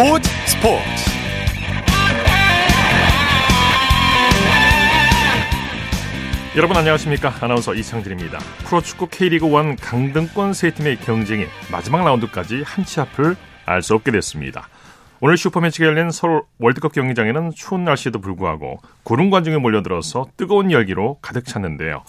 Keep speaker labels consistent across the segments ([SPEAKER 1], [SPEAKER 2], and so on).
[SPEAKER 1] 스포츠 스포츠. 여러분 안녕하십니까? 아나운서 이창진입니다. 프로축구 K리그1 강등권 세 팀의 경쟁이 마지막 라운드까지 한치 앞을 알 수 없게 됐습니다. 오늘 슈퍼매치가 열린 서울 월드컵 경기장에는 추운 날씨에도 불구하고 구름 관중이 몰려들어서 뜨거운 열기로 가득 찼는데요.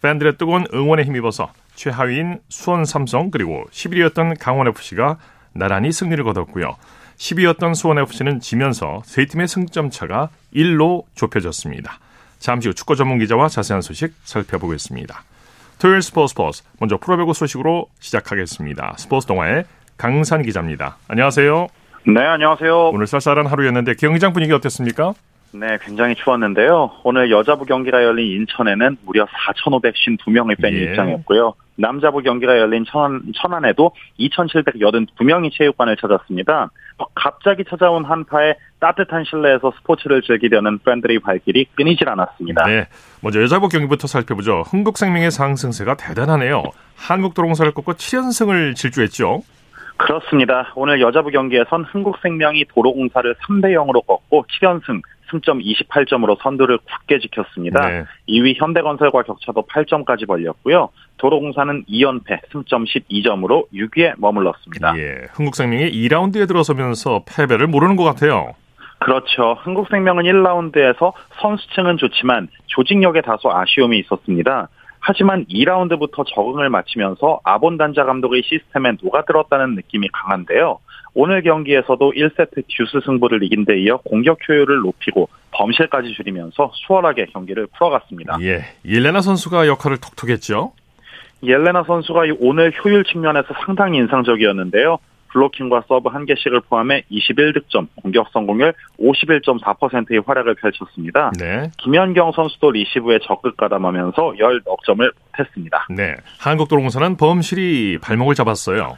[SPEAKER 1] 팬들의 뜨거운 응원에 힘입어서 최하위인 수원 삼성 그리고 11위였던 강원FC가 나란히 승리를 거뒀고요. 10위였던 수원FC는 지면서 세 팀의 승점 차가 1로 좁혀졌습니다. 잠시 후 축구 전문 기자와 자세한 소식 살펴보겠습니다. 토요일 스포츠 스포츠 먼저 프로배구 소식으로 시작하겠습니다. 스포츠 동화의 강산 기자입니다. 안녕하세요.
[SPEAKER 2] 네, 안녕하세요.
[SPEAKER 1] 오늘 쌀쌀한 하루였는데 경기장 분위기 어땠습니까?
[SPEAKER 2] 네, 굉장히 추웠는데요. 오늘 여자부 경기가 열린 인천에는 무려 4,552명의 팬이
[SPEAKER 1] 예.
[SPEAKER 2] 입장했고요. 남자부 경기가 열린 천안, 천안에도 2,782명이 체육관을 찾았습니다. 갑자기 찾아온 한파에 따뜻한 실내에서 스포츠를 즐기려는 팬들의 발길이 끊이질 않았습니다.
[SPEAKER 1] 네. 먼저 여자부 경기부터 살펴보죠. 흥국생명의 상승세가 대단하네요. 한국도롱사를 꺾고 7연승을 질주했죠.
[SPEAKER 2] 그렇습니다. 오늘 여자부 경기에선 흥국생명이 도로공사를 3대 0으로 꺾고 7연승, 승점 28점으로 선두를 굳게 지켰습니다.
[SPEAKER 1] 네.
[SPEAKER 2] 2위 현대건설과 격차도 8점까지 벌렸고요. 도로공사는 2연패, 승점 12점으로 6위에 머물렀습니다.
[SPEAKER 1] 예. 흥국생명이 2라운드에 들어서면서 패배를 모르는 것 같아요.
[SPEAKER 2] 그렇죠. 흥국생명은 1라운드에서 선수층은 좋지만 조직력에 다소 아쉬움이 있었습니다. 하지만 2라운드부터 적응을 마치면서 아본단자 감독의 시스템에 녹아들었다는 느낌이 강한데요. 오늘 경기에서도 1세트 듀스 승부를 이긴 데 이어 공격 효율을 높이고 범실까지 줄이면서 수월하게 경기를 풀어갔습니다.
[SPEAKER 1] 예. 옐레나 선수가 역할을 톡톡했죠.
[SPEAKER 2] 옐레나 선수가 이 오늘 효율 측면에서 상당히 인상적이었는데요. 블로킹과 서브 한 개씩을 포함해 21득점, 공격 성공률 51.4%의 활약을 펼쳤습니다.
[SPEAKER 1] 네.
[SPEAKER 2] 김연경 선수도 리시브에 적극 가담하면서 10넉점을 보탰습니다.
[SPEAKER 1] 네. 한국도로공사는 범실이 발목을 잡았어요.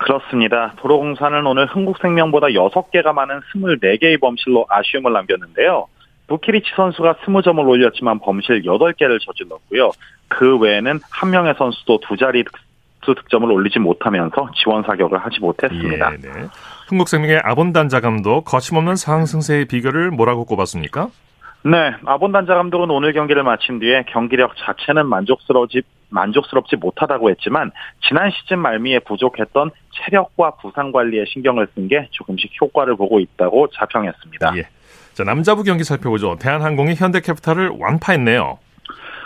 [SPEAKER 2] 그렇습니다. 도로공사는 오늘 흥국생명보다 6개가 많은 24개의 범실로 아쉬움을 남겼는데요. 부키리치 선수가 20점을 올렸지만 범실 8개를 저질렀고요. 그 외에는 한 명의 선수도 두 자리 수 득점을 올리지 못하면서 지원 사격을 하지 못했습니다.
[SPEAKER 1] 예, 네. 흥국생명의 아본단자 감독 거침없는 상승세의 비결을 뭐라고 꼽았습니까?
[SPEAKER 2] 네, 아본단자 감독은 오늘 경기를 마친 뒤에 경기력 자체는 만족스러우지 만족스럽지 못하다고 했지만 지난 시즌 말미에 부족했던 체력과 부상 관리에 신경을 쓴 게 조금씩 효과를 보고 있다고 자평했습니다.
[SPEAKER 1] 예. 자, 남자부 경기 살펴보죠. 대한항공이 현대캐피탈을 완파했네요.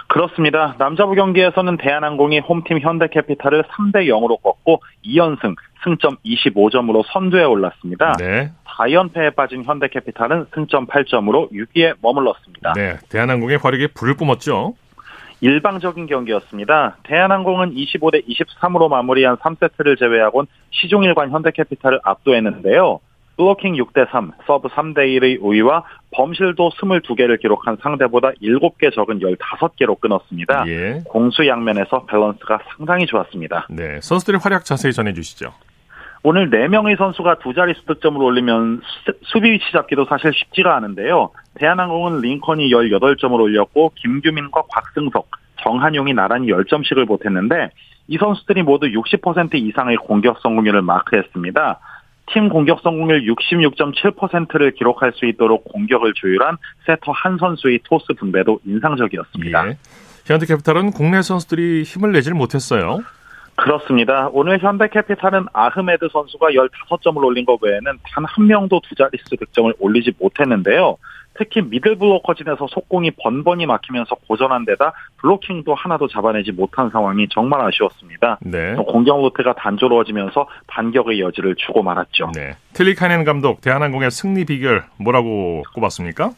[SPEAKER 2] 그렇습니다. 남자부 경기에서는 대한항공이 홈팀 현대캐피탈을 3대 0으로 꺾고 2연승, 승점 25점으로 선두에 올랐습니다.
[SPEAKER 1] 네.
[SPEAKER 2] 4연패에 빠진 현대캐피탈은 승점 8점으로 6위에 머물렀습니다.
[SPEAKER 1] 네. 대한항공의 화력이 불을 뿜었죠.
[SPEAKER 2] 일방적인 경기였습니다. 대한항공은 25대 23으로 마무리한 3세트를 제외하곤 시종일관 현대캐피탈을 압도했는데요. 블로킹 6대3, 서브 3대1의 우위와 범실도 22개를 기록한 상대보다 7개 적은 15개로 끊었습니다.
[SPEAKER 1] 예.
[SPEAKER 2] 공수 양면에서 밸런스가 상당히 좋았습니다.
[SPEAKER 1] 네. 선수들의 활약 자세히 전해주시죠.
[SPEAKER 2] 오늘 4명의 선수가 두 자릿수 득점을 올리면 수- 수비 위치 잡기도 사실 쉽지가 않은데요. 대한항공은 링컨이 18점을 올렸고 김규민과 곽승석, 정한용이 나란히 10점씩을 보탰는데 이 선수들이 모두 60% 이상의 공격 성공률을 마크했습니다. 팀 공격 성공률 66.7%를 기록할 수 있도록 공격을 조율한 세터 한 선수의 토스 분배도 인상적이었습니다.
[SPEAKER 1] 예. 현대캐피탈은 국내 선수들이 힘을 내질 못했어요.
[SPEAKER 2] 그렇습니다. 오늘 현대캐피탈은 아흐메드 선수가 15점을 올린 것 외에는 단 한 명도 두 자릿수 득점을 올리지 못했는데요. 특히 미들 블로커진에서 속공이 번번이 막히면서 고전한 데다 블로킹도 하나도 잡아내지 못한 상황이 정말 아쉬웠습니다.
[SPEAKER 1] 네.
[SPEAKER 2] 또 공격 루트가 단조로워지면서 반격의 여지를 주고 말았죠.
[SPEAKER 1] 네. 틸리카이넨 감독 대한항공의 승리 비결 뭐라고 꼽았습니까?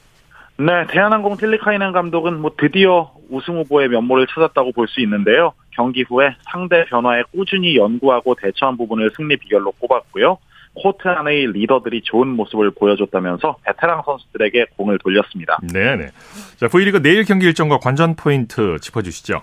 [SPEAKER 2] 네, 대한항공 틸리카이넨 감독은 뭐 드디어 우승 후보의 면모를 찾았다고 볼 수 있는데요. 경기 후에 상대 변화에 꾸준히 연구하고 대처한 부분을 승리 비결로 꼽았고요. 코트 안의 리더들이 좋은 모습을 보여줬다면서 베테랑 선수들에게 공을 돌렸습니다.
[SPEAKER 1] 네네. 자, V리그 내일 경기 일정과 관전 포인트 짚어주시죠.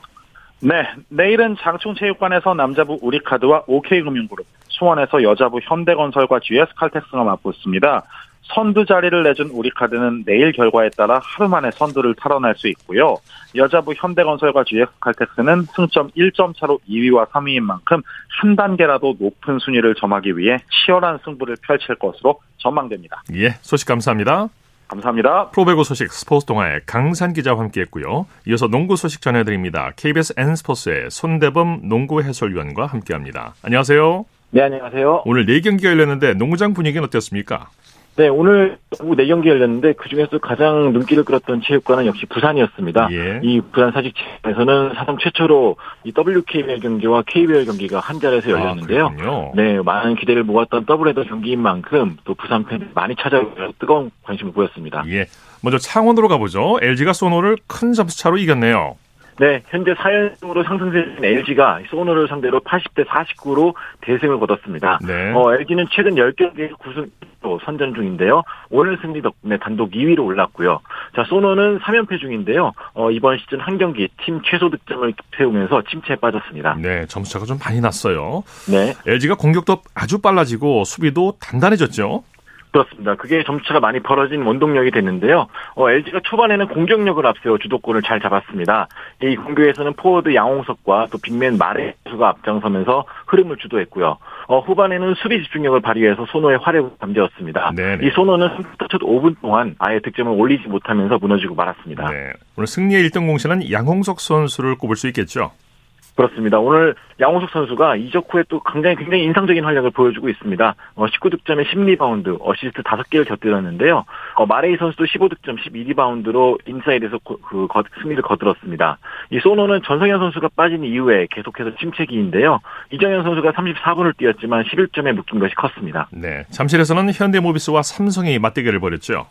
[SPEAKER 2] 네, 내일은 장충체육관에서 남자부 우리카드와 OK금융그룹, 수원에서 여자부 현대건설과 GS칼텍스가 맞붙습니다. 선두 자리를 내준 우리카드는 내일 결과에 따라 하루 만에 선두를 탈환할 수 있고요. 여자부 현대건설과 GX칼텍스는 승점 1점 차로 2위와 3위인 만큼 한 단계라도 높은 순위를 점하기 위해 치열한 승부를 펼칠 것으로 전망됩니다.
[SPEAKER 1] 예, 소식 감사합니다.
[SPEAKER 2] 감사합니다.
[SPEAKER 1] 프로배구 소식 스포츠 동아의 강산 기자와 함께했고요. 이어서 농구 소식 전해드립니다. KBS N스포츠의 손대범 농구 해설위원과 함께합니다. 안녕하세요.
[SPEAKER 3] 네, 안녕하세요.
[SPEAKER 1] 오늘 4경기 열렸는데 농구장 분위기는 어땠습니까?
[SPEAKER 3] 네, 오늘 오후 4경기 열렸는데 그중에서 가장 눈길을 끌었던 체육관은 역시 부산이었습니다.
[SPEAKER 1] 예.
[SPEAKER 3] 이 부산 사직체에서는 사상 최초로 이 WKBL 경기와 KBL 경기가 한 자리에서 열렸는데요.
[SPEAKER 1] 아,
[SPEAKER 3] 네, 많은 기대를 모았던 더블헤더 경기인 만큼 또 부산 팬들이 많이 찾아오고 뜨거운 관심을 보였습니다.
[SPEAKER 1] 예. 먼저 창원으로 가보죠. LG가 소노를 큰 점수 차로 이겼네요.
[SPEAKER 3] 네, 현재 4연승으로 상승세인 LG가 소노를 상대로 80대 49로 대승을 거뒀습니다.
[SPEAKER 1] 네.
[SPEAKER 3] 어, LG는 최근 10경기에서 9승로 선전 중인데요. 오늘 승리 덕분에 단독 2위로 올랐고요. 자, 소노는 3연패 중인데요. 어, 이번 시즌 한 경기 팀 최소 득점을 태우면서 침체에 빠졌습니다.
[SPEAKER 1] 네, 점수차가 좀 많이 났어요.
[SPEAKER 3] 네.
[SPEAKER 1] LG가 공격도 아주 빨라지고 수비도 단단해졌죠.
[SPEAKER 3] 그렇습니다. 그게 점수차가 많이 벌어진 원동력이 됐는데요. 어, LG가 초반에는 공격력을 앞세워 주도권을 잘 잡았습니다. 이 공격에서는 포워드 양홍석과 또 빅맨 마레이 선수가 앞장서면서 흐름을 주도했고요. 어, 후반에는 수비 집중력을 발휘해서 소노의 활약을 잠재웠습니다.
[SPEAKER 1] 네네.
[SPEAKER 3] 이 소노는 첫 5분 동안 아예 득점을 올리지 못하면서 무너지고 말았습니다.
[SPEAKER 1] 네. 오늘 승리의 1등 공신은 양홍석 선수를 꼽을 수 있겠죠.
[SPEAKER 3] 그렇습니다. 오늘 양홍석 선수가 이적 후에 또 굉장히 굉장히 인상적인 활약을 보여주고 있습니다. 어, 19득점에 10리바운드, 어시스트 5개를 곁들였는데요. 어, 마레이 선수도 15득점, 12리바운드로 인사이드에서 고, 그 거, 승리를 거들었습니다. 이 소노는 전성현 선수가 빠진 이후에 계속해서 침체기인데요. 이정현 선수가 34분을 뛰었지만 11점에 묶인 것이 컸습니다.
[SPEAKER 1] 네. 잠실에서는 현대모비스와 삼성이 맞대결을 벌였죠.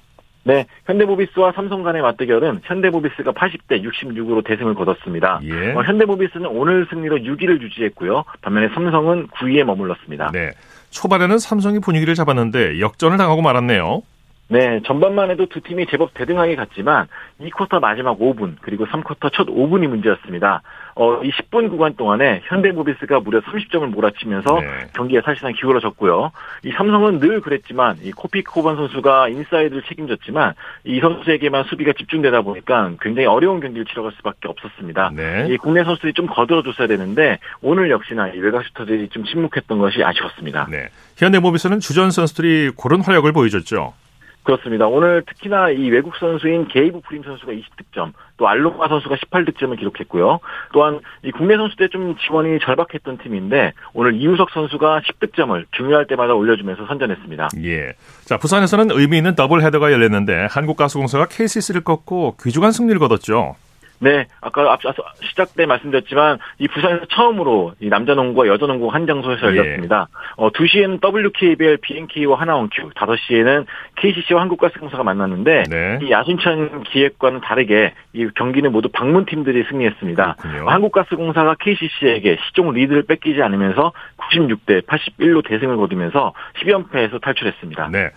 [SPEAKER 3] 네, 현대모비스와 삼성 간의 맞대결은 현대모비스가 80대 66으로 대승을 거뒀습니다.
[SPEAKER 1] 예.
[SPEAKER 3] 어, 현대모비스는 오늘 승리로 6위를 유지했고요. 반면에 삼성은 9위에 머물렀습니다.
[SPEAKER 1] 네. 초반에는 삼성이 분위기를 잡았는데 역전을 당하고 말았네요.
[SPEAKER 3] 네, 전반만 해도 두 팀이 제법 대등하게 갔지만 2쿼터 마지막 5분 그리고 3쿼터 첫 5분이 문제였습니다. 어, 이 10분 구간 동안에 현대모비스가 무려 30점을 몰아치면서
[SPEAKER 1] 네.
[SPEAKER 3] 경기에 사실상 기울어졌고요. 이 삼성은 늘 그랬지만 이 코피 코번 선수가 인사이드를 책임졌지만 이 선수에게만 수비가 집중되다 보니까 굉장히 어려운 경기를 치러갈 수밖에 없었습니다.
[SPEAKER 1] 네.
[SPEAKER 3] 이 국내 선수들이 좀 거들어줬어야 되는데 오늘 역시나 이 외곽 슈터들이 좀 침묵했던 것이 아쉬웠습니다.
[SPEAKER 1] 네. 현대모비스는 주전 선수들이 고른 활약을 보여줬죠.
[SPEAKER 3] 그렇습니다. 오늘 특히나 이 외국 선수인 게이브 프림 선수가 20득점, 또 알로마 선수가 18득점을 기록했고요. 또한 이 국내 선수들 좀 지원이 절박했던 팀인데 오늘 이우석 선수가 10득점을 중요할 때마다 올려주면서 선전했습니다.
[SPEAKER 1] 예. 자, 부산에서는 의미 있는 더블 헤더가 열렸는데 한국가스공사가 KCC를 꺾고 귀중한 승리를 거뒀죠.
[SPEAKER 3] 네, 아까 앞서 시작 때 말씀드렸지만 이 부산에서 처음으로 이 남자 농구와 여자 농구 한 장소에서
[SPEAKER 1] 예.
[SPEAKER 3] 열렸습니다. 어, 2시에는 WKBL, BNK와 하나원큐, 5시에는 KCC와 한국가스공사가 만났는데
[SPEAKER 1] 네.
[SPEAKER 3] 이 야순천 기획과는 다르게 이 경기는 모두 방문 팀들이 승리했습니다.
[SPEAKER 1] 그렇군요.
[SPEAKER 3] 한국가스공사가 KCC에게 시종 리드를 뺏기지 않으면서 96대 81로 대승을 거두면서 10연패에서 탈출했습니다.
[SPEAKER 1] 네.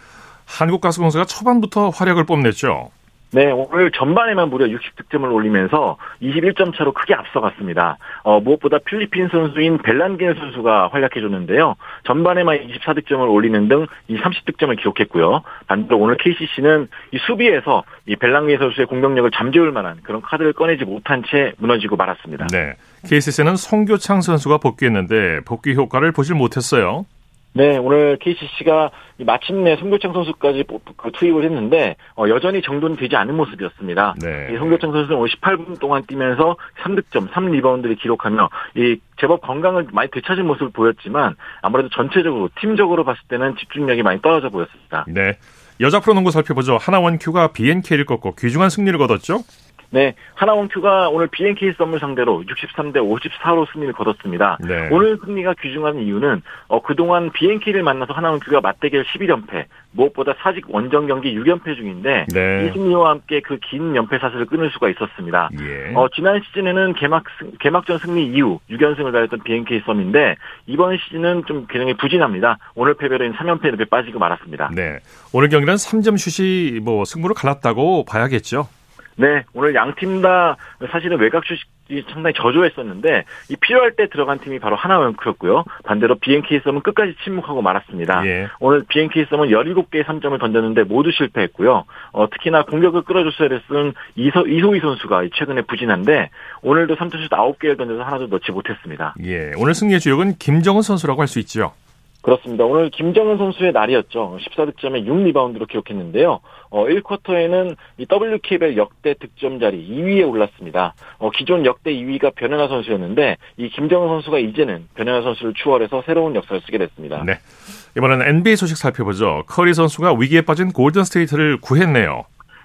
[SPEAKER 1] 한국가스공사가 초반부터 활약을 뽐냈죠.
[SPEAKER 3] 네, 오늘 전반에만 무려 60득점을 올리면서 21점 차로 크게 앞서갔습니다. 어, 무엇보다 필리핀 선수인 벨란겐 선수가 활약해줬는데요. 전반에만 24득점을 올리는 등 이 30득점을 기록했고요. 반대로 오늘 KCC는 이 수비에서 이 벨란겐 선수의 공격력을 잠재울 만한 그런 카드를 꺼내지 못한 채 무너지고 말았습니다.
[SPEAKER 1] 네. KCC는 송교창 선수가 복귀했는데 복귀 효과를 보질 못했어요.
[SPEAKER 3] 네, 오늘 KCC가 마침내 송교창 선수까지 그 투입을 했는데 어, 여전히 정돈이 되지 않은 모습이었습니다.
[SPEAKER 1] 네.
[SPEAKER 3] 이 송교창 선수는 오늘 18분 동안 뛰면서 3득점, 3리바운드를 기록하며 이 제법 건강을 많이 되찾은 모습을 보였지만 아무래도 전체적으로 팀적으로 봤을 때는 집중력이 많이 떨어져 보였습니다.
[SPEAKER 1] 네. 여자 프로농구 살펴보죠. 하나원 큐가 BNK를 꺾고 귀중한 승리를 거뒀죠.
[SPEAKER 3] 네, 하나원큐가 오늘 BNK 썸을 상대로 63대 54로 승리를 거뒀습니다.
[SPEAKER 1] 네.
[SPEAKER 3] 오늘 승리가 귀중한 이유는 어, 그동안 BNK를 만나서 하나원큐가 맞대결 11연패, 무엇보다 사직 원정 경기 6연패 중인데
[SPEAKER 1] 네.
[SPEAKER 3] 이 승리와 함께 그 긴 연패 사슬을 끊을 수가 있었습니다.
[SPEAKER 1] 예.
[SPEAKER 3] 어, 지난 시즌에는 개막, 승- 개막전 승리 이후 6연승을 달렸던 BNK 썸인데 이번 시즌은 좀 굉장히 부진합니다. 오늘 패배로 인 3연패에 빠지고 말았습니다.
[SPEAKER 1] 네. 오늘 경기는 3점 슛이 뭐 승부를 갈랐다고 봐야겠죠.
[SPEAKER 3] 네, 오늘 양 팀 다 사실은 외곽 슛 상당히 저조했었는데 이 필요할 때 들어간 팀이 바로 하나원크였고요. 반대로 BNK 썸은 끝까지 침묵하고 말았습니다. 예. 오늘 BNK 썸은 17개의 3점을 던졌는데 모두 실패했고요. 어, 특히나 공격을 끌어줬어야 됐은 이소, 이소희 선수가 최근에 부진한데 오늘도 3점슛 9개를 던져서 하나도 넣지 못했습니다.
[SPEAKER 1] 예. 오늘 승리의 주역은 김정은 선수라고 할 수 있죠.
[SPEAKER 3] 그렇습니다. 오늘 김정은 선수의 날이었죠. 14득점에 6리바운드로 기록했는데요. 어, 1쿼터에는 이 WKBL 역대 득점 자리 2위에 올랐습니다. 어, 기존 역대 2위가 변연하 선수였는데 이 김정은 선수가 이제는 변연하 선수를 추월해서 새로운 역사를 쓰게 됐습니다.
[SPEAKER 1] 네. 이번에는 NBA 소식 살펴보죠. 커리 선수가 위기에 빠진 골든 스테이트를 구했네요.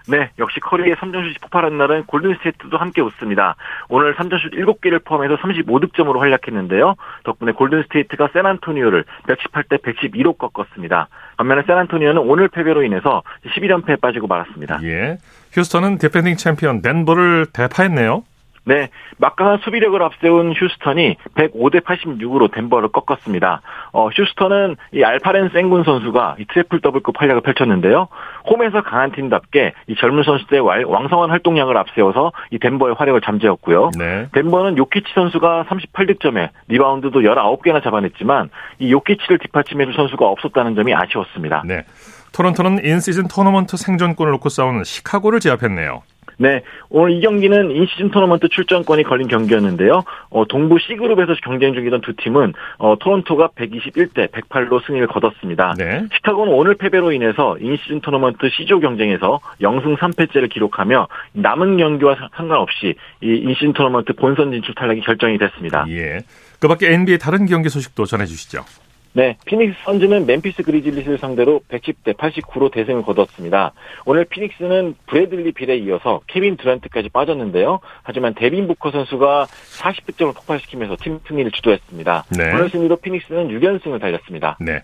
[SPEAKER 3] 네, 역시 커리의 3점슛이 폭발한 날은 골든스테이트도 함께 웃습니다. 오늘 3점슛 7개를 포함해서 35득점으로 활약했는데요. 덕분에 골든스테이트가 샌안토니오를 118대 112로 꺾었습니다. 반면에 샌안토니오는 오늘 패배로 인해서 11연패에 빠지고 말았습니다.
[SPEAKER 1] 예. 휴스턴은 디펜딩 챔피언 덴버를 대파했네요.
[SPEAKER 3] 네, 막강한 수비력을 앞세운 휴스턴이 105대 86으로 덴버를 꺾었습니다. 어, 휴스턴은 이 알파렌 생군 선수가 이 트리플 더블급 활약을 펼쳤는데요. 홈에서 강한 팀답게 이 젊은 선수들의 왕성한 활동량을 앞세워서 이 덴버의 활약을 잠재웠고요. 네. 덴버는 요키치 선수가 38득점에 리바운드도 19개나 잡아냈지만 이 요키치를 뒷받침해줄 선수가 없었다는 점이 아쉬웠습니다.
[SPEAKER 1] 네. 토론토는 인시즌 토너먼트 생존권을 놓고 싸우는 시카고를 제압했네요.
[SPEAKER 3] 네, 오늘 이 경기는 인시즌 토너먼트 출전권이 걸린 경기였는데요. 어, 동부 C그룹에서 경쟁 중이던 두 팀은 어, 토론토가 121대 108로 승리를 거뒀습니다. 네. 시카고는 오늘 패배로 인해서 인시즌 토너먼트 C조 경쟁에서 0승 3패째를 기록하며 남은 경기와 상관없이 이 인시즌 토너먼트 본선 진출 탈락이 결정이 됐습니다.
[SPEAKER 1] 예. 그 밖에 NBA 다른 경기 소식도 전해주시죠.
[SPEAKER 3] 네, 피닉스 선즈는 멤피스 그리즐리스를 상대로 110대 89로 대승을 거뒀습니다. 오늘 피닉스는 브래들리 빌에 이어서 케빈 듀란트까지 빠졌는데요. 하지만 데빈 부커 선수가 40득점을 폭발시키면서 팀 승리를 주도했습니다. 네. 오늘 승리로 피닉스는 6연승을 달렸습니다.
[SPEAKER 1] 네.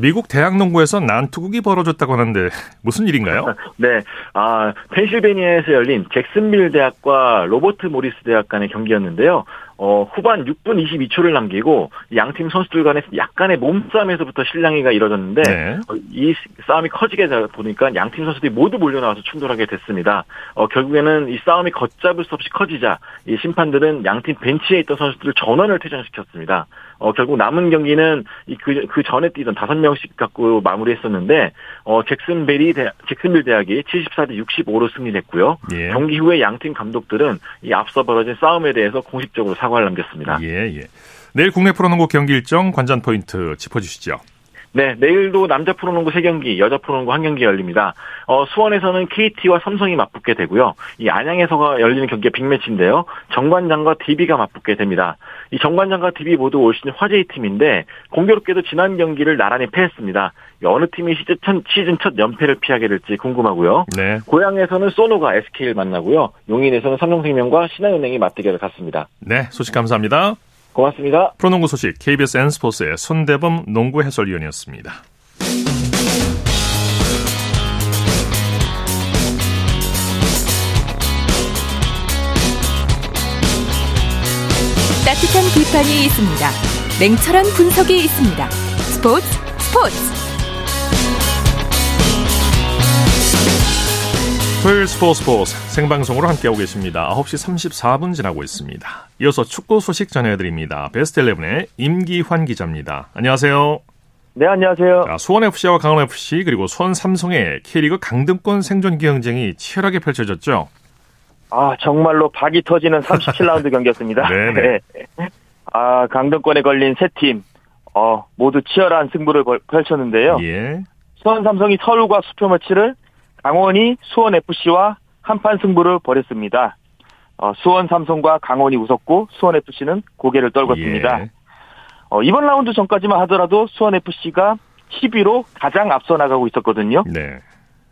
[SPEAKER 1] 미국 대학 농구에서 난투극이 벌어졌다고 하는데 무슨 일인가요?
[SPEAKER 3] 네, 아 펜실베니아에서 열린 잭슨빌 대학과 로버트 모리스 대학 간의 경기였는데요. 어, 후반 6분 22초를 남기고 양팀 선수들 간의 약간의 몸싸움에서부터 실랑이가 이뤄졌는데 네. 어, 이 싸움이 커지게 보니까 양팀 선수들이 모두 몰려나와서 충돌하게 됐습니다. 어, 결국에는 이 싸움이 걷잡을 수 없이 커지자 이 심판들은 양팀 벤치에 있던 선수들을 전원을 퇴장시켰습니다. 어, 결국 남은 경기는 그, 그 전에 뛰던 다섯 명씩 갖고 마무리했었는데, 어, 잭슨베리 대, 잭슨빌 대학이 74대 65로 승리했고요. 예. 경기 후에 양팀 감독들은 이 앞서 벌어진 싸움에 대해서 공식적으로 사과를 남겼습니다.
[SPEAKER 1] 예, 예. 내일 국내 프로농구 경기 일정 관전 포인트 짚어주시죠.
[SPEAKER 3] 네, 내일도 남자 프로농구 3경기, 여자 프로농구 1경기 열립니다. 어, 수원에서는 KT와 삼성이 맞붙게 되고요. 이 안양에서가 열리는 경기가 빅매치인데요. 정관장과 DB가 맞붙게 됩니다. 이 정관장과 DB 모두 올 시즌 화제의 팀인데 공교롭게도 지난 경기를 나란히 패했습니다. 어느 팀이 시즌 첫, 시즌 첫 연패를 피하게 될지 궁금하고요. 네. 고향에서는 소노가 SK를 만나고요. 용인에서는 삼성생명과 신한은행이 맞대결을 갖습니다.
[SPEAKER 1] 네, 소식 감사합니다.
[SPEAKER 3] 고맙습니다.
[SPEAKER 1] 프로농구 소식 KBS N스포츠의 손대범 농구 해설위원이었습니다.
[SPEAKER 4] 따뜻한 비판이 있습니다. 냉철한 분석이 있습니다. 스포츠 스포츠
[SPEAKER 1] 토요일 스포츠 스포츠 생방송으로 함께하고 계십니다. 9시 34분 지나고 있습니다. 이어서 축구 소식 전해드립니다. 베스트 11의 임기환 기자입니다. 안녕하세요.
[SPEAKER 5] 네, 안녕하세요.
[SPEAKER 1] 자, 수원FC와 강원FC 그리고 수원 삼성의 K리그 강등권 생존 경쟁이 치열하게 펼쳐졌죠.
[SPEAKER 5] 아, 정말로 박이 터지는 37라운드 경기였습니다. 네. 아, 강등권에 걸린 세 팀, 어, 모두 치열한 승부를 펼쳤는데요. 예. 수원 삼성이 서울과 수표 매치를 강원이 수원 FC와 한판 승부를 벌였습니다. 어, 수원 삼성과 강원이 웃었고 수원 FC는 고개를 떨궜습니다. 예. 어, 이번 라운드 전까지만 하더라도 수원 FC가 10위로 가장 앞서 나가고 있었거든요. 네.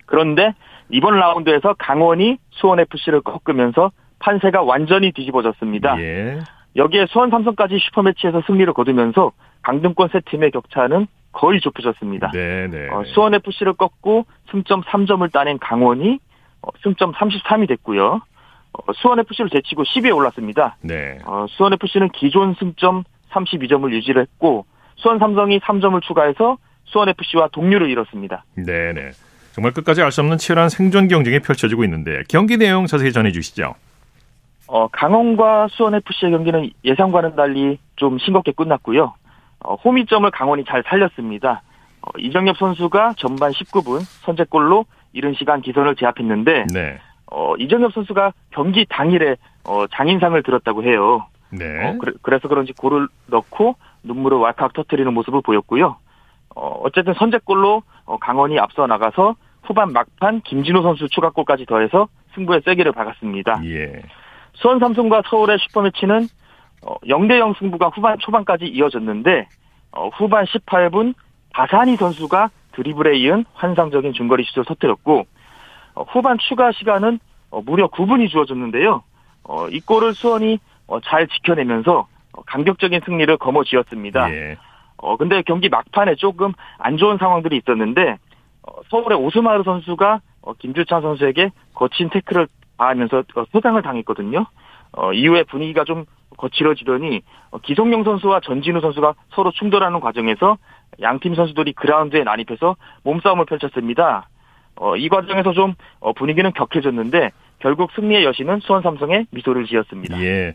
[SPEAKER 5] 그런데 이번 라운드에서 강원이 수원 FC를 꺾으면서 판세가 완전히 뒤집어졌습니다. 예. 여기에 수원 삼성까지 슈퍼매치에서 승리를 거두면서 강등권 세 팀의 격차는 거의 좁혀졌습니다. 네네. 어, 수원 FC를 꺾고 승점 3점을 따낸 강원이 어, 승점 33이 됐고요. 어, 수원 FC를 제치고 10위에 올랐습니다. 네. 어, 수원 FC는 기존 승점 32점을 유지를 했고 수원 삼성이 3점을 추가해서 수원 FC와 동률을 이뤘습니다.
[SPEAKER 1] 네네. 정말 끝까지 알 수 없는 치열한 생존 경쟁이 펼쳐지고 있는데 경기 내용 자세히 전해주시죠.
[SPEAKER 5] 어, 강원과 수원 FC의 경기는 예상과는 달리 좀 싱겁게 끝났고요. 어, 홈이점을 강원이 잘 살렸습니다. 어, 이정엽 선수가 전반 19분 선제골로 이른 시간 기선을 제압했는데 네. 어, 이정엽 선수가 경기 당일에 어, 장인상을 들었다고 해요. 네. 어, 그래, 서 그런지 골을 넣고 눈물을 왈칵 터트리는 모습을 보였고요. 어, 어쨌든 선제골로 어, 강원이 앞서 나가서 후반 막판 김진호 선수 추가골까지 더해서 승부의 세기를 박았습니다. 예. 수원 삼성과 서울의 슈퍼매치는 어, 0대0 승부가 후반 초반까지 이어졌는데 어, 후반 18분 바사니 선수가 드리블에 이은 환상적인 중거리 슛을 터뜨렸고 어, 후반 추가 시간은 어, 무려 9분이 주어졌는데요. 어, 이 골을 수원이 어, 잘 지켜내면서 어, 강격적인 승리를 거머쥐었습니다. 예. 어, 근데 경기 막판에 조금 안 좋은 상황들이 있었는데 어, 서울의 오스마르 선수가 어, 김주찬 선수에게 거친 태클을 가하면서 어, 소장을 당했거든요. 어, 이후에 분위기가 좀 거칠어지더니 어, 기성용 선수와 전진우 선수가 서로 충돌하는 과정에서 양팀 선수들이 그라운드에 난입해서 몸싸움을 펼쳤습니다. 어, 이 과정에서 좀 어, 분위기는 격해졌는데 결국 승리의 여신은 수원 삼성에 미소를 지었습니다.
[SPEAKER 1] 예.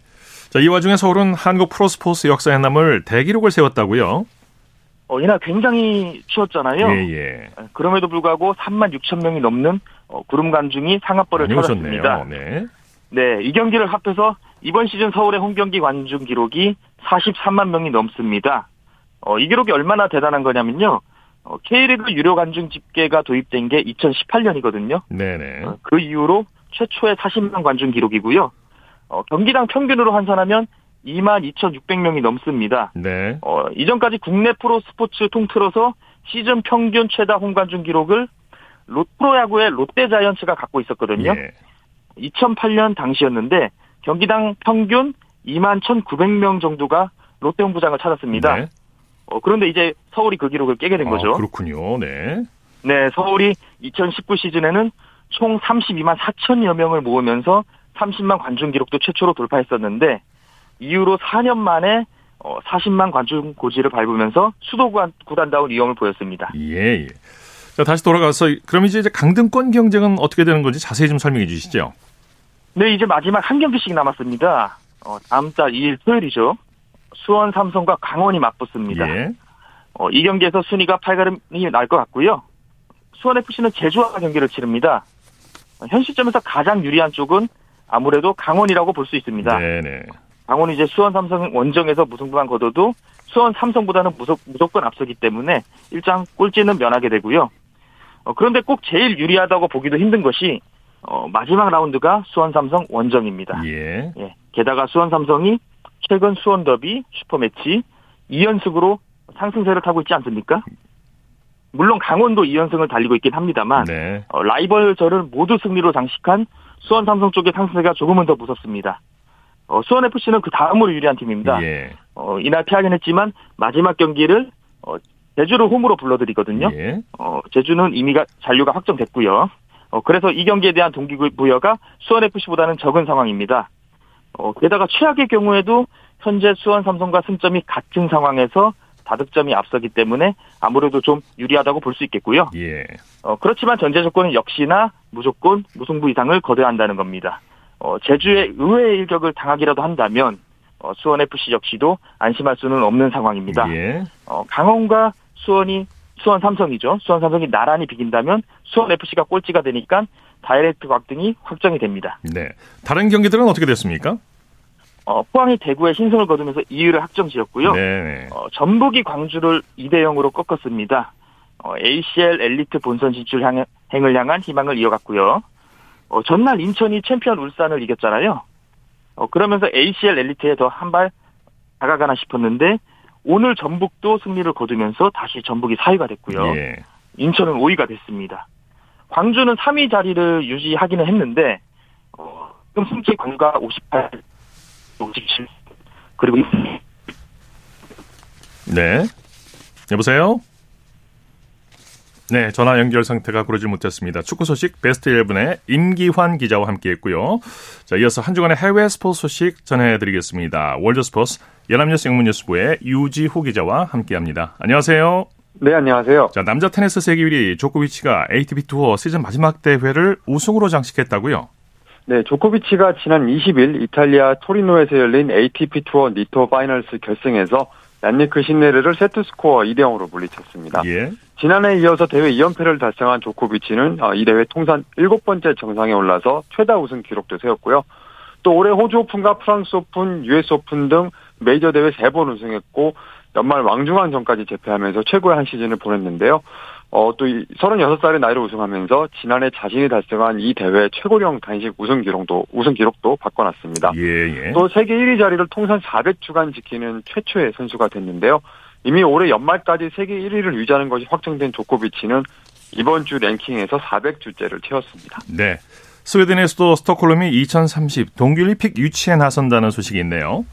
[SPEAKER 1] 자, 이 와중에 서울은 한국 프로스포츠 역사에 남을 대기록을 세웠다고요?
[SPEAKER 5] 어, 이날 굉장히 추웠잖아요. 예, 예. 그럼에도 불구하고 3만 6천 명이 넘는 어, 구름 관중이 상하벌을 찾았습니다. 네. 네, 이 경기를 합해서 이번 시즌 서울의 홈 경기 관중 기록이 43만 명이 넘습니다. 어, 이 기록이 얼마나 대단한 거냐면요. 어, K리그 유료 관중 집계가 도입된 게 2018년이거든요. 네네. 어, 그 이후로 최초의 40만 관중 기록이고요. 어, 경기당 평균으로 환산하면 2만 2,600명이 넘습니다. 네. 어, 이전까지 국내 프로 스포츠 통틀어서 시즌 평균 최다 홈관중 기록을 로, 프로야구의 롯데자이언츠가 갖고 있었거든요. 예. 2008년 당시였는데 경기당 평균 2만 1,900명 정도가 롯데 홈구장을 찾았습니다. 네. 어, 그런데 이제 서울이 그 기록을 깨게 된 아, 거죠.
[SPEAKER 1] 그렇군요. 네.
[SPEAKER 5] 네, 서울이 2019 시즌에는 총 32만 4천여 명을 모으면서 30만 관중 기록도 최초로 돌파했었는데 이후로 4년 만에 40만 어, 관중 고지를 밟으면서 수도 구단다운 위험을 보였습니다.
[SPEAKER 1] 예, 예. 자, 다시 돌아가서 그럼 이제 강등권 경쟁은 어떻게 되는 건지 자세히 좀 설명해 주시죠.
[SPEAKER 5] 네, 이제 마지막 한 경기씩 남았습니다. 어, 다음 달 2일 토요일이죠. 수원 삼성과 강원이 맞붙습니다. 예. 어, 이 경기에서 순위가 8가름이 날 것 같고요. 수원 FC는 제주와 경기를 치릅니다. 현 시점에서 가장 유리한 쪽은 아무래도 강원이라고 볼 수 있습니다. 네네. 강원이 이제 수원 삼성 원정에서 무승부만 거둬도 수원 삼성보다는 무조, 무조건 앞서기 때문에 일장 꼴찌는 면하게 되고요. 어, 그런데 꼭 제일 유리하다고 보기도 힘든 것이 어, 마지막 라운드가 수원 삼성 원정입니다. 예. 예. 게다가 수원 삼성이 최근 수원 더비 슈퍼매치 2연승으로 상승세를 타고 있지 않습니까? 물론 강원도 2연승을 달리고 있긴 합니다만 네. 어, 라이벌전을 모두 승리로 장식한 수원 삼성 쪽의 상승세가 조금은 더 무섭습니다. 어, 수원 FC는 그 다음으로 유리한 팀입니다. 예. 어, 이날 패하긴 했지만 마지막 경기를 어, 제주를 홈으로 불러드리거든요. 예. 어, 제주는 이미 가 잔류가 확정됐고요. 어, 그래서 이 경기에 대한 동기부여가 수원 FC보다는 적은 상황입니다. 어, 게다가 최악의 경우에도 현재 수원 삼성과 승점이 같은 상황에서 다득점이 앞서기 때문에 아무래도 좀 유리하다고 볼 수 있겠고요. 예. 어, 그렇지만 전제 조건은 역시나 무조건 무승부 이상을 거둬야 한다는 겁니다. 어, 제주의 의외의 일격을 당하기라도 한다면 어, 수원 FC 역시도 안심할 수는 없는 상황입니다. 예. 어, 강원과 수원이 수원 삼성이죠. 수원 삼성이 나란히 비긴다면 수원 FC가 꼴찌가 되니까 다이렉트 곽등이 확정이 됩니다.
[SPEAKER 1] 네. 다른 경기들은 어떻게 됐습니까?
[SPEAKER 5] 어, 포항이 대구에 신승을 거두면서 2위를 확정지었고요. 네. 어, 전북이 광주를 2대 0으로 꺾었습니다. 어, ACL 엘리트 본선 진출 향, 행을 향한 희망을 이어갔고요. 어, 전날 인천이 챔피언 울산을 이겼잖아요. 어, 그러면서 ACL 엘리트에 더 한 발 다가가나 싶었는데 오늘 전북도 승리를 거두면서 다시 전북이 4위가 됐고요. 예. 인천은 5위가 됐습니다. 광주는 3위 자리를 유지하기는 했는데 어, 지금 승치 광과 58, 57 그리고
[SPEAKER 1] 네. 여보세요? 네, 전화 연결 상태가 그러질 못했습니다. 축구 소식 베스트 11의 임기환 기자와 함께했고요. 자, 이어서 한 주간의 해외 스포츠 소식 전해드리겠습니다. 월드 스포츠 연합뉴스 영문뉴스부의 유지호 기자와 함께합니다. 안녕하세요.
[SPEAKER 6] 네, 안녕하세요.
[SPEAKER 1] 자, 남자 테니스 세계 1위 조코비치가 ATP 투어 시즌 마지막 대회를 우승으로 장식했다고요?
[SPEAKER 6] 네, 조코비치가 지난 20일 이탈리아 토리노에서 열린 ATP 투어 니토 파이널스 결승에서 얀니크 신네르를 세트 스코어 2대 0으로 물리쳤습니다. 예. 지난해에 이어서 대회 2연패를 달성한 조코비치는 어, 이 대회 통산 7번째 정상에 올라서 최다 우승 기록도 세웠고요. 또 올해 호주 오픈과 프랑스 오픈, US 오픈 등 메이저 대회 3번 우승했고 연말 왕중왕전까지 제패하면서 최고의 한 시즌을 보냈는데요. 어, 또 36살의 나이로 우승하면서 지난해 자신이 달성한 이 대회 최고령 단식 우승 기록도, 우승 기록도 바꿔놨습니다. 예, 예. 또 세계 1위 자리를 통산 400주간 지키는 최초의 선수가 됐는데요. 이미 올해 연말까지 세계 1위를 유지하는 것이 확정된 조코비치는 이번 주 랭킹에서 400주째를 채웠습니다.
[SPEAKER 1] 네. 스웨덴에서도 스톡홀름이 2030 동계올림픽 유치에 나선다는 소식이 있네요.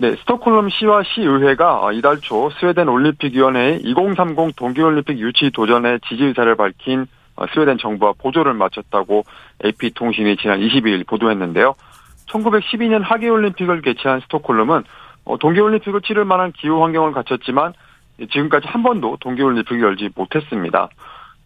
[SPEAKER 6] 네, 스톡홀름 시와 시의회가 이달 초 스웨덴 올림픽위원회의 2030 동계올림픽 유치 도전에 지지 의사를 밝힌 어, 스웨덴 정부와 보조를 마쳤다고 AP통신이 지난 22일 보도했는데요. 1912년 하계올림픽을 개최한 스톡홀름은 어, 동계올림픽을 치를 만한 기후 환경을 갖췄지만 지금까지 한 번도 동계올림픽을 열지 못했습니다.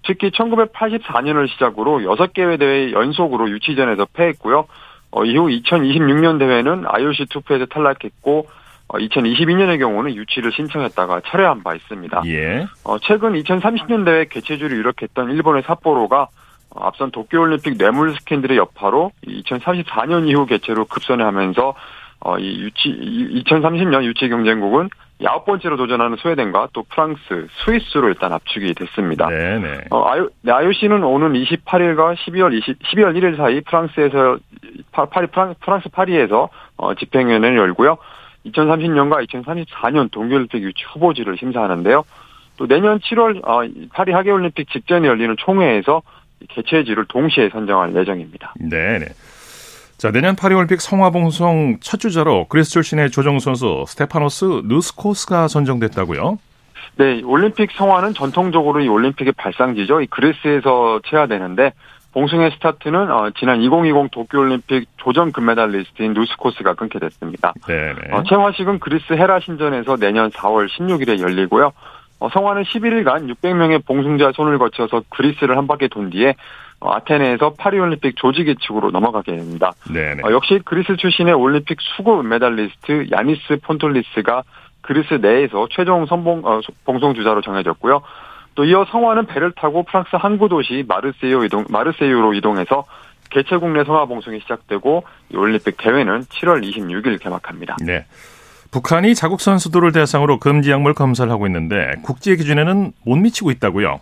[SPEAKER 6] 특히 1984년을 시작으로 6개회 대회 연속으로 유치전에서 패했고요. 어, 이후 2026년 대회는 IOC 투표에서 탈락했고 어, 2022년의 경우는 유치를 신청했다가 철회한 바 있습니다. 예. 어, 최근 2030년 대회 개최주를 유력했던 일본의 삿포로가 어, 앞선 도쿄올림픽 뇌물 스캔들의 여파로 2034년 이후 개최로 급선회 하면서 어, 이 유치, 2030년 유치 경쟁국은 아홉 번째로 도전하는 스웨덴과 또 프랑스, 스위스로 일단 압축이 됐습니다. 네네. 어, 아유, 네, IOC는 오는 28일과 12월 20, 12월 1일 사이 프랑스에서 파리 프랑스 파리에서 어, 집행위원회를 열고요. 2030년과 2034년 동계올림픽 유치 후보지를 심사하는데요. 또 내년 7월 어, 파리 하계올림픽 직전에 열리는 총회에서 개최지를 동시에 선정할 예정입니다.
[SPEAKER 1] 네네. 자, 내년 파리올림픽 성화봉송 첫 주자로 그리스 출신의 조정 선수 스테파노스 누스코스가 선정됐다고요?
[SPEAKER 6] 네, 올림픽 성화는 전통적으로 이 올림픽의 발상지죠. 이 그리스에서 채화되는데 봉송의 스타트는 어, 지난 2020 도쿄올림픽 조정 금메달리스트인 누스코스가 끊게 됐습니다. 네 어, 채화식은 그리스 헤라 신전에서 내년 4월 16일에 열리고요. 어, 성화는 11일간 600명의 봉송자 손을 거쳐서 그리스를 한 바퀴 돈 뒤에 어, 아테네에서 파리올림픽 조직위 측으로 넘어가게 됩니다. 어, 역시 그리스 출신의 올림픽 수구 메달리스트 야니스 폰톨리스가 그리스 내에서 최종 선봉 어, 봉송 주자로 정해졌고요. 또 이어 성화는 배를 타고 프랑스 항구 도시 마르세유 이동 마르세유로 이동해서 개최국 내 성화 봉송이 시작되고 올림픽 대회는 7월 26일 개막합니다. 네.
[SPEAKER 1] 북한이 자국 선수들을 대상으로 금지 약물 검사를 하고 있는데 국제 기준에는 못 미치고 있다고요.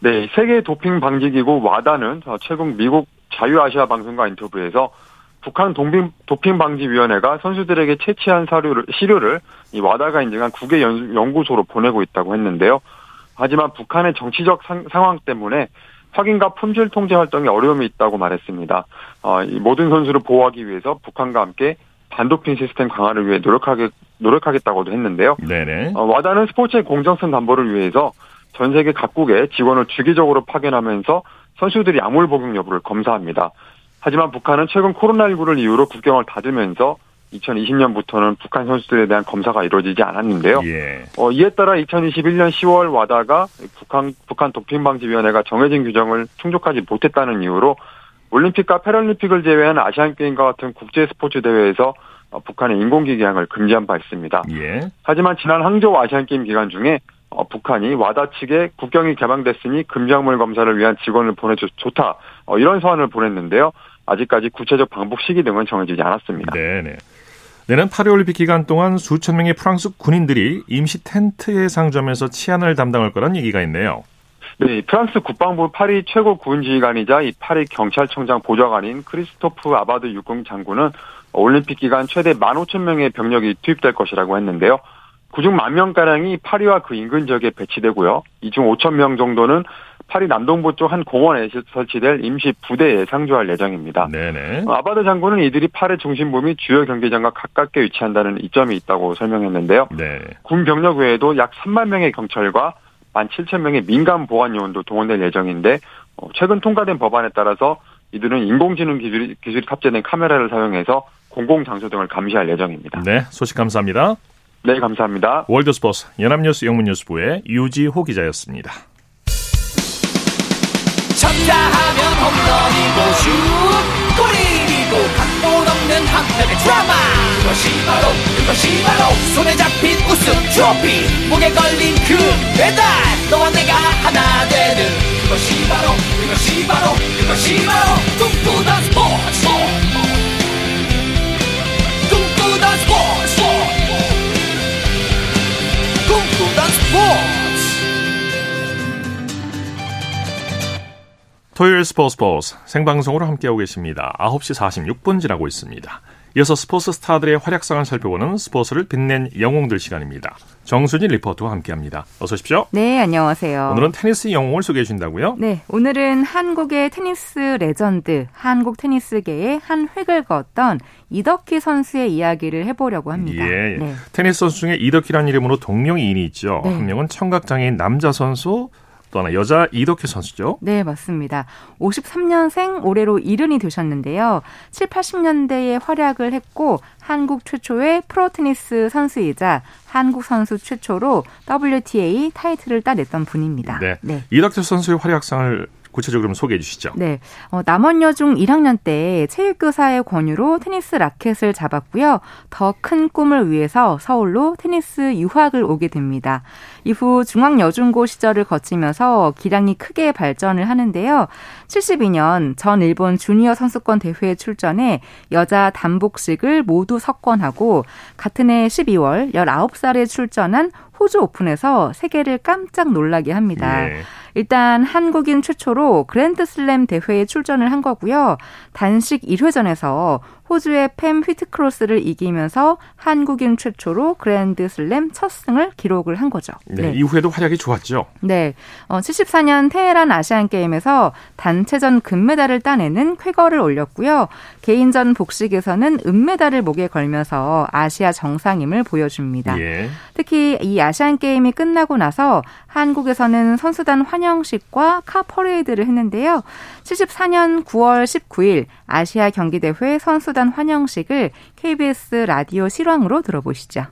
[SPEAKER 6] 네, 세계 도핑 방지 기구 와다는 최근 미국 자유아시아 방송과 인터뷰에서 북한 도핑, 도핑 방지 위원회가 선수들에게 채취한 사료를 시료를 이 와다가 인증한 국외 연구소로 보내고 있다고 했는데요. 하지만 북한의 정치적 상, 상황 때문에 확인과 품질 통제 활동에 어려움이 있다고 말했습니다. 어, 이 모든 선수를 보호하기 위해서 북한과 함께 반도핑 시스템 강화를 위해 노력하겠, 노력하겠다고도 했는데요. 네네. 어, 와다는 스포츠의 공정성 담보를 위해서 전 세계 각국의 직원을 주기적으로 파견하면서 선수들이 약물 복용 여부를 검사합니다. 하지만 북한은 최근 코로나19를 이유로 국경을 닫으면서 2020년부터는 북한 선수들에 대한 검사가 이루어지지 않았는데요. 예. 어, 이에 따라 2021년 10월 와다가 북한 북한 도핑방지위원회가 정해진 규정을 충족하지 못했다는 이유로 올림픽과 패럴림픽을 제외한 아시안 게임과 같은 국제 스포츠 대회에서 어, 북한의 인공기 개항을 금지한 바 있습니다. 예. 하지만 지난 항저우 아시안 게임 기간 중에 어, 북한이 와다 측에 국경이 개방됐으니 금작물 검사를 위한 직원을 보내줘 좋다 어, 이런 서한을 보냈는데요. 아직까지 구체적 방법 시기 등은 정해지지 않았습니다. 네네.
[SPEAKER 1] 내년 파리올림픽 기간 동안 수천 명의 프랑스 군인들이 임시 텐트에 상점에서 치안을 담당할 거란 얘기가 있네요.
[SPEAKER 6] 네, 프랑스 국방부 파리 최고 군지휘관이자 이 파리 경찰청장 보좌관인 크리스토프 아바드 육군 장군은 올림픽 기간 최대 15,000명의 병력이 투입될 것이라고 했는데요. 그중 만 명가량이 파리와 그 인근 지역에 배치되고요. 이 중 5천 명 정도는 파리 남동부 쪽 한 공원에 설치될 임시 부대에 상주할 예정입니다. 네네. 아바드 장군은 이들이 파리 중심부 및 주요 경기장과 가깝게 위치한다는 이점이 있다고 설명했는데요. 네. 군 병력 외에도 약 3만 명의 경찰과 1만 7천 명의 민간 보안 요원도 동원될 예정인데 어, 최근 통과된 법안에 따라서 이들은 인공지능 기술이, 기술이 탑재된 카메라를 사용해서 공공 장소 등을 감시할 예정입니다.
[SPEAKER 1] 네, 소식 감사합니다.
[SPEAKER 6] 네, 감사합니다.
[SPEAKER 1] 월드스포스 연합뉴스 영문뉴스부의 유지호 기자였습니다. 쳤다 하면 홈런이고 슛 골이고 각본 없는 한편의 드라마
[SPEAKER 7] 그것이 바로 그것이 바로 손에 잡힌 우승 트로피 목에 걸린 그 배달 너와 내가 하나 되는 그것이 바로 그것이 바로 그것이 바로 꿈꾸던 스포츠 스포츠
[SPEAKER 1] 토요일 스포츠 스포츠 생방송으로 함께하고 계십니다. 9시 46분 지나고 있습니다. 이어서 스포츠 스타들의 활약상을 살펴보는 스포츠를 빛낸 영웅들 시간입니다. 정수진 리포터와 함께합니다. 어서 오십시오.
[SPEAKER 8] 네, 안녕하세요.
[SPEAKER 1] 오늘은 테니스 영웅을 소개해 주신다고요?
[SPEAKER 8] 네, 오늘은 한국의 테니스 레전드, 한국 테니스계의 한 획을 그었던 이덕희 선수의 이야기를 해보려고 합니다.
[SPEAKER 1] 예, 네. 테니스 선수 중에 이덕희라는 이름으로 동명이인이 있죠. 네. 한 명은 청각장애인 남자 선수, 또 하나 여자 이덕희 선수죠.
[SPEAKER 8] 네, 맞습니다. 53년생 올해로 이른이 되셨는데요. 7, 80년대에 활약을 했고 한국 최초의 프로 테니스 선수이자 한국 선수 최초로 WTA 타이틀을 따냈던 분입니다.
[SPEAKER 1] 네. 네. 이덕희 선수의 활약상을 구체적으로 소개해 주시죠.
[SPEAKER 8] 네. 어, 남원여중 1학년 때 체육교사의 권유로 테니스 라켓을 잡았고요. 더 큰 꿈을 위해서 서울로 테니스 유학을 오게 됩니다. 이후 중앙여중고 시절을 거치면서 기량이 크게 발전을 하는데요. 72년 전 일본 주니어 선수권 대회에 출전해 여자 단복식을 모두 석권하고 같은 해 12월 19살에 출전한 호주 오픈에서 세계를 깜짝 놀라게 합니다. 예. 일단 한국인 최초로 그랜드슬램 대회에 출전을 한 거고요. 단식 1회전에서 호주의 팸 휘트크로스를 이기면서 한국인 최초로 그랜드슬램 첫 승을 기록을 한 거죠.
[SPEAKER 1] 네, 네. 이후에도 활약이 좋았죠.
[SPEAKER 8] 네. 어, 74년 테헤란 아시안 게임에서 단체전 금메달을 따내는 쾌거를 올렸고요. 개인전 복식에서는 은메달을 목에 걸면서 아시아 정상임을 보여줍니다. 예. 특히 이 아시안 게임이 끝나고 나서 한국에서는 선수단 환영식과 카 퍼레이드를 했는데요. 74년 9월 19일 아시아 경기대회 선수단 환영식을 KBS 라디오 실황으로 들어보시죠.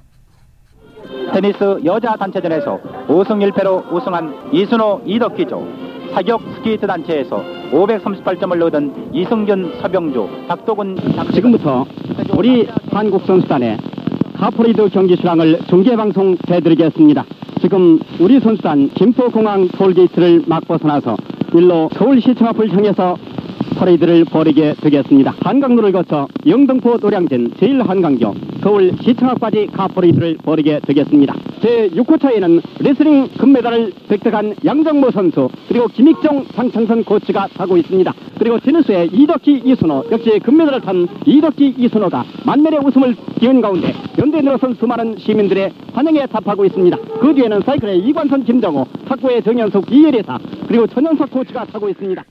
[SPEAKER 9] 테니스 여자 단체전에서 5승 1패로 우승한 이순호 이덕희조 사격 스케이트 단체에서 538점을 얻은 이승균 서병주 박도근 지금부터 우리 한국 선수단의 카퍼레이드 경기 실황을 중계방송 해드리겠습니다. 지금 우리 선수단 김포공항 톨게이트를 막 벗어나서 일로 서울시청 앞을 향해서 퍼레이드를 벌이게 되겠습니다. 한강로를 거쳐 영등포 노량진 제1한강교 서울 시청 앞까지 카퍼레이드를 벌이게 되겠습니다. 제6호차에는 레슬링 금메달을 획득한 양정모 선수 그리고 김익정 장창선 코치가 타고 있습니다. 그리고 테니스의 이덕희 이순호 역시 금메달을 탄 이덕희 이순호가 만면의 웃음을 띄운 가운데 연도에 늘어선 수많은 시민들의 환영에 답하고 있습니다. 그 뒤에는 사이클의 이관선 김정호 탁구의 정현숙 이에리사 그리고 천연석 코치가 타고 있습니다.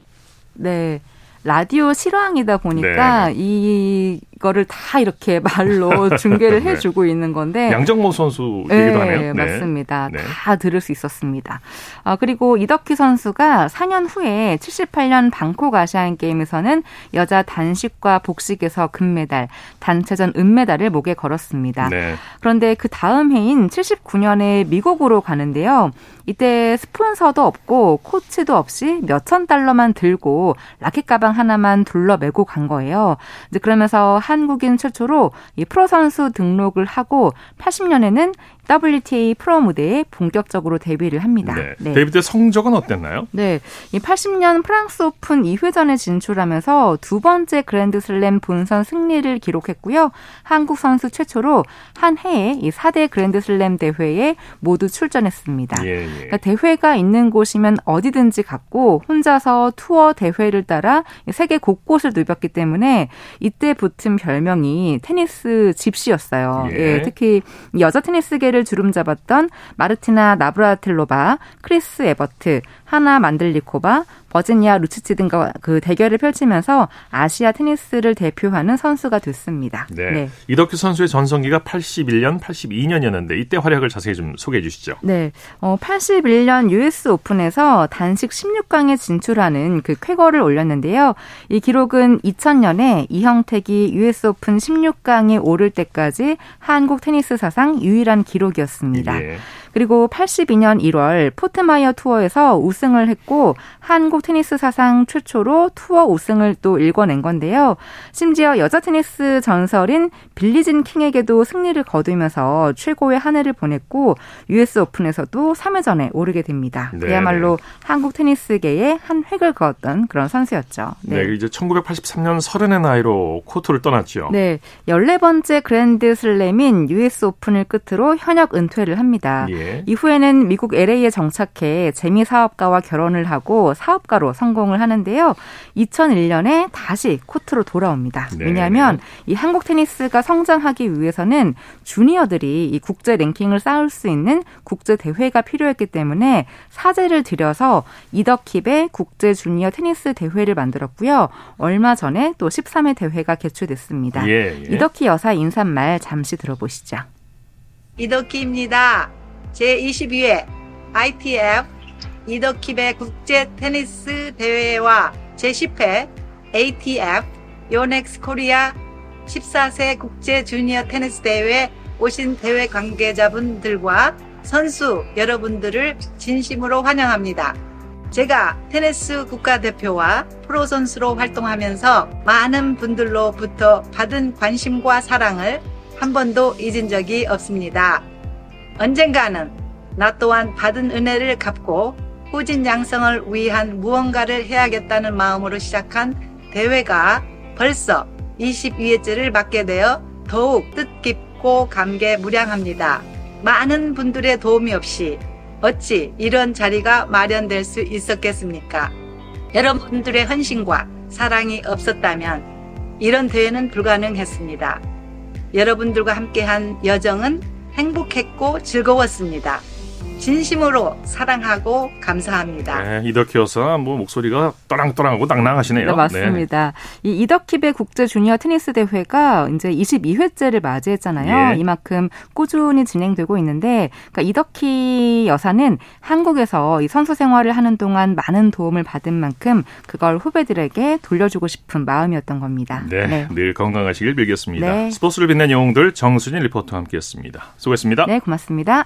[SPEAKER 8] 네. 라디오 실황이다 보니까 네. 이 거를 다 이렇게 말로 중계를 네. 해주고 있는 건데
[SPEAKER 1] 양정모 선수 얘기도 네, 하네요.
[SPEAKER 8] 네. 맞습니다. 네. 다 들을 수 있었습니다. 아, 그리고 이덕희 선수가 4년 후에 78년 방콕 아시안 게임에서는 여자 단식과 복식에서 금메달, 단체전 은메달을 목에 걸었습니다. 네. 그런데 그 다음 해인 79년에 미국으로 가는데요. 이때 스폰서도 없고 코치도 없이 몇천 달러만 들고 라켓 가방 하나만 둘러매고 간 거예요. 이제 그러면서 한국인 최초로 이 프로 선수 등록을 하고 80년에는 WTA 프로 무대에 본격적으로 데뷔를 합니다.
[SPEAKER 1] 네. 네. 데뷔 때 성적은 어땠나요?
[SPEAKER 8] 네. 이 80년 프랑스 오픈 2회전에 진출하면서 두 번째 그랜드 슬램 본선 승리를 기록했고요. 한국 선수 최초로 한 해에 이 4대 그랜드슬램 대회에 모두 출전했습니다. 예, 예. 그러니까 대회가 있는 곳이면 어디든지 갔고 혼자서 투어 대회를 따라 세계 곳곳을 누볐기 때문에 이때 붙은 별명이 테니스 집시였어요. 예. 예 특히 여자 테니스계 를 세계를 주름잡았던 마르티나 나브라틸로바, 크리스 에버트, 하나 만들리코바, 버지니아 루치치 등과 그 대결을 펼치면서 아시아 테니스를 대표하는 선수가 됐습니다.
[SPEAKER 1] 네. 네. 이덕희 선수의 전성기가 81년, 82년이었는데 이때 활약을 자세히 좀 소개해 주시죠.
[SPEAKER 8] 네. 어, 81년 US 오픈에서 단식 16강에 진출하는 그 쾌거를 올렸는데요. 이 기록은 2000년에 이형택이 US 오픈 16강에 오를 때까지 한국 테니스 사상 유일한 기록이었습니다. 예. 그리고 82년 1월 포트마이어 투어에서 우승을 했고 한국 테니스 사상 최초로 투어 우승을 또 일궈낸 건데요. 심지어 여자 테니스 전설인 빌리진 킹에게도 승리를 거두면서 최고의 한 해를 보냈고 US 오픈에서도 3회전에 오르게 됩니다. 네. 그야말로 한국 테니스계에 한 획을 그었던 그런 선수였죠.
[SPEAKER 1] 네. 네, 이제 1983년 30의 나이로 코트를 떠났죠.
[SPEAKER 8] 네, 14번째 그랜드 슬램인 US 오픈을 끝으로 현역 은퇴를 합니다. 예. 이후에는 미국 LA에 정착해 재미 사업가와 결혼을 하고 사업가로 성공을 하는데요. 2001년에 다시 코트로 돌아옵니다. 네. 왜냐하면 이 한국 테니스가 성장하기 위해서는 주니어들이 이 국제 랭킹을 쌓을 수 있는 국제 대회가 필요했기 때문에 사재를 들여서 이더킵의 국제 주니어 테니스 대회를 만들었고요. 얼마 전에 또 13회 대회가 개최됐습니다. 예, 예. 이더키 여사 인사말 잠시 들어보시죠.
[SPEAKER 10] 이더키입니다. 제22회 ITF 이더킵의 국제 테니스 대회와 제10회 ATF 요넥스 코리아 14세 국제 주니어 테니스 대회 오신 대회 관계자분들과 선수 여러분들을 진심으로 환영합니다. 제가 테니스 국가대표와 프로 선수로 활동하면서 많은 분들로부터 받은 관심과 사랑을 한 번도 잊은 적이 없습니다. 언젠가는 나 또한 받은 은혜를 갚고 후진 양성을 위한 무언가를 해야겠다는 마음으로 시작한 대회가 벌써 22회째를 맞게 되어 더욱 뜻깊고 감개무량합니다. 많은 분들의 도움이 없이 어찌 이런 자리가 마련될 수 있었겠습니까? 여러분들의 헌신과 사랑이 없었다면 이런 대회는 불가능했습니다. 여러분들과 함께한 여정은 행복했고 즐거웠습니다. 진심으로 사랑하고 감사합니다.
[SPEAKER 1] 네, 이덕희 여사 뭐 목소리가 떠랑떠랑하고 낭낭하시네요.
[SPEAKER 8] 네, 맞습니다. 네. 이 이덕힙의 국제 주니어 테니스 대회가 이제 22회째를 맞이했잖아요. 예. 이만큼 꾸준히 진행되고 있는데 그러니까 이덕희 여사는 한국에서 이 선수 생활을 하는 동안 많은 도움을 받은 만큼 그걸 후배들에게 돌려주고 싶은 마음이었던 겁니다.
[SPEAKER 1] 네, 네. 늘 건강하시길 빌겠습니다. 네. 스포츠를 빛낸 영웅들 정순일 리포터와 함께했습니다. 수고했습니다.
[SPEAKER 8] 네, 고맙습니다.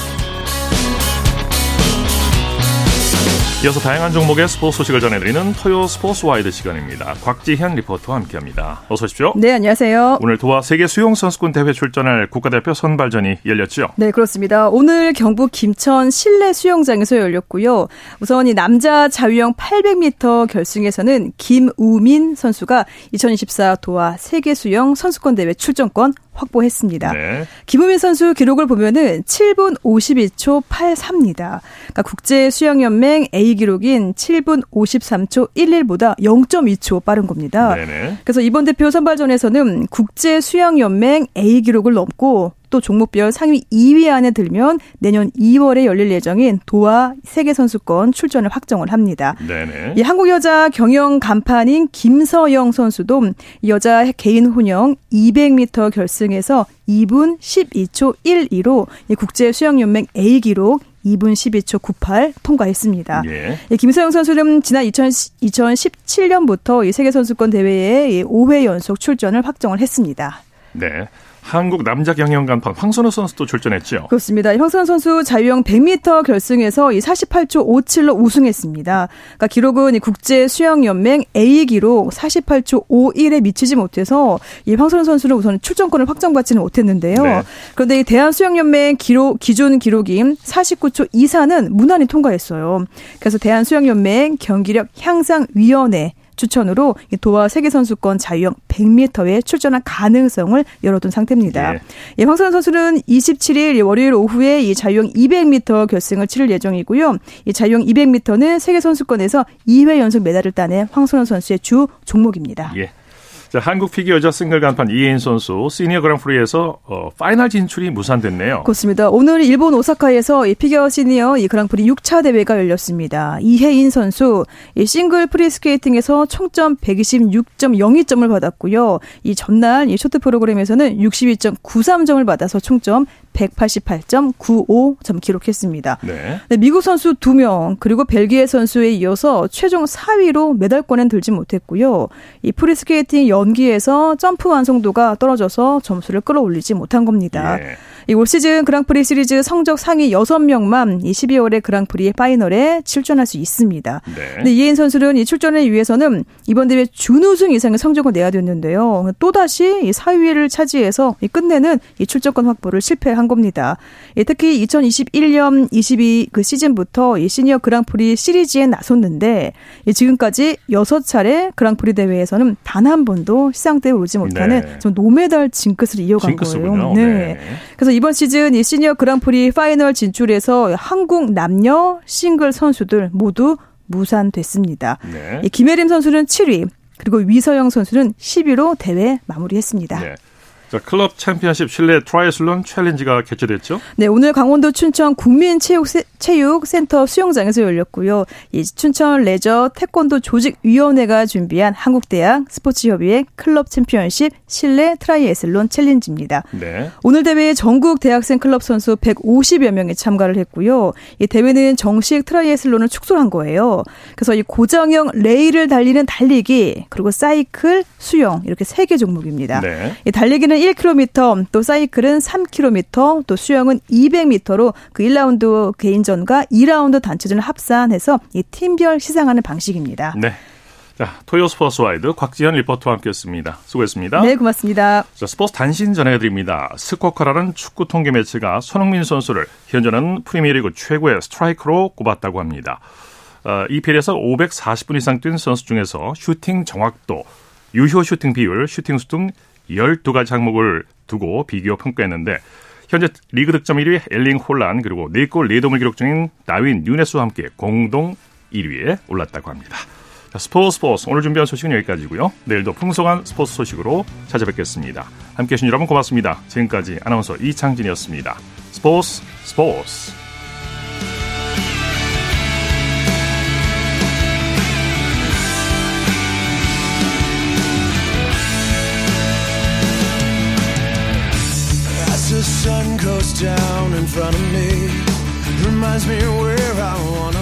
[SPEAKER 1] 이어서 다양한 종목의 스포츠 소식을 전해드리는 토요 스포츠 와이드 시간입니다. 곽지현 리포터와 함께합니다. 어서 오십시오.
[SPEAKER 11] 네, 안녕하세요.
[SPEAKER 1] 오늘 도하 세계 수영 선수권 대회 출전할 국가대표 선발전이 열렸죠.
[SPEAKER 11] 네, 그렇습니다. 오늘 경북 김천 실내 수영장에서 열렸고요. 우선 이 남자 자유형 800m 결승에서는 김우민 선수가 2024 도하 세계 수영 선수권 대회 출전권 확보했습니다. 네. 김우민 선수 기록을 보면은 7분 52초 83입니다. 그러니까 국제 수영 연맹 A 기록인 7분 53초 11보다 0.2초 빠른 겁니다. 네네. 그래서 이번 대표 선발전에서는 국제 수영 연맹 A 기록을 넘고 또 종목별 상위 2위 안에 들면 내년 2월에 열릴 예정인 도하 세계 선수권 출전을 확정을 합니다. 네네. 이 한국 여자 경영 간판인 김서영 선수도 여자 개인 혼영 200m 결승에서 2분 12초 12로 국제 수영 연맹 A 기록 2분 12초 98 통과했습니다. 예. 김서영 선수는 지난 2000, 2017년부터 이 세계 선수권 대회에 5회 연속 출전을 확정을 했습니다.
[SPEAKER 1] 네. 한국 남자 경영 간판 황선우 선수도 출전했죠.
[SPEAKER 11] 그렇습니다. 황선우 선수 자유형 100m 결승에서 이 48초 57로 우승했습니다. 그러니까 기록은 국제 수영 연맹 A 기록 48초 51에 미치지 못해서 이 황선우 선수는 우선 출전권을 확정받지는 못했는데요. 네. 그런데 이 대한 수영 연맹 기록 기준 기록인 49초 이사는 무난히 통과했어요. 그래서 대한 수영 연맹 경기력 향상 위원회 추천으로 도하 세계선수권 자유형 100m에 출전할 가능성을 열어둔 상태입니다. 예. 예, 황선우 선수는 27일 월요일 오후에 이 자유형 200m 결승을 치를 예정이고요. 이 자유형 200m는 세계선수권에서 2회 연속 메달을 따낸 황선우 선수의 주 종목입니다.
[SPEAKER 1] 예. 자, 한국 피겨 여자 싱글 간판 이해인 선수 시니어 그랑프리에서 어, 파이널 진출이 무산됐네요.
[SPEAKER 11] 그렇습니다. 오늘 일본 오사카에서 이 피겨 시니어 이 그랑프리 6차 대회가 열렸습니다. 이해인 선수 이 싱글 프리스케이팅에서 총점 126.02점을 받았고요. 이 전날 이 쇼트 프로그램에서는 62.93점을 받아서 총점 188.95점 기록했습니다. 네. 네, 미국 선수 2명 그리고 벨기에 선수에 이어서 최종 4위로 메달권엔 들지 못했고요. 이 프리스케이팅 연기에서 점프 완성도가 떨어져서 점수를 끌어올리지 못한 겁니다. 예. 이 올 시즌 그랑프리 시리즈 성적 상위 6명만 이 12월의 그랑프리 파이널에 출전할 수 있습니다. 네. 근데 이해인 선수는 이 출전을 위해서는 이번 대회 준우승 이상의 성적을 내야 됐는데요. 또다시 이 4위를 차지해서 이 끝내는 이 출전권 확보를 실패한 겁니다. 예, 특히 2021년 22 그 시즌부터 이 시니어 그랑프리 시리즈에 나섰는데 지금까지 6차례 그랑프리 대회에서는 단 한 번도 시상대에 오르지 못하는 네. 좀 노메달 징크스를 이어간 징크스군요. 거예요. 네. 네. 그래서 이번 시즌 이 시니어 그랑프리 파이널 진출에서 한국 남녀 싱글 선수들 모두 무산됐습니다. 네. 김예림 선수는 7위, 그리고 위서영 선수는 10위로 대회 마무리했습니다. 네.
[SPEAKER 1] 자, 클럽 챔피언십 실내 트라이애슬론 챌린지가 개최됐죠?
[SPEAKER 11] 네, 오늘 강원도 춘천 국민체육 센터 수영장에서 열렸고요. 이 춘천 레저 태권도 조직위원회가 준비한 한국대학 스포츠협의회 클럽 챔피언십 실내 트라이애슬론 챌린지입니다. 네. 오늘 대회에 전국 대학생 클럽 선수 150여 명이 참가를 했고요. 이 대회는 정식 트라이애슬론을 축소한 거예요. 그래서 이 고정형 레일을 달리는 달리기, 그리고 사이클, 수영 이렇게 세 개 종목입니다. 네. 이 달리기는 1km, 또 사이클은 3km, 또 수영은 200m로 그 1라운드 개인 전과 2라운드 단체전을 합산해서 이 팀별 시상하는 방식입니다.
[SPEAKER 1] 네. 자, 토요 스포츠 와이드 곽지현 리포터와 함께했습니다. 수고했습니다.
[SPEAKER 11] 네, 고맙습니다.
[SPEAKER 1] 자, 스포츠 단신 전해드립니다. 스코커라는 축구 통계 매체가 손흥민 선수를 현재는 프리미어리그 최고의 스트라이커로 꼽았다고 합니다. 어, EPL에서 540분 이상 뛴 선수 중에서 슈팅 정확도, 유효 슈팅 비율, 슈팅 수 등 12가지 항목을 두고 비교 평가했는데 현재 리그 득점 1위 엘링 홀란 그리고 4골 4도움을 기록 중인 다르윈 누녜스와 함께 공동 1위에 올랐다고 합니다. 자, 스포츠 스포츠 오늘 준비한 소식은 여기까지고요. 내일도 풍성한 스포츠 소식으로 찾아뵙겠습니다. 함께해 주신 여러분 고맙습니다. 지금까지 아나운서 이창진이었습니다. 스포츠 스포츠 down in front of me. Reminds me where I wanna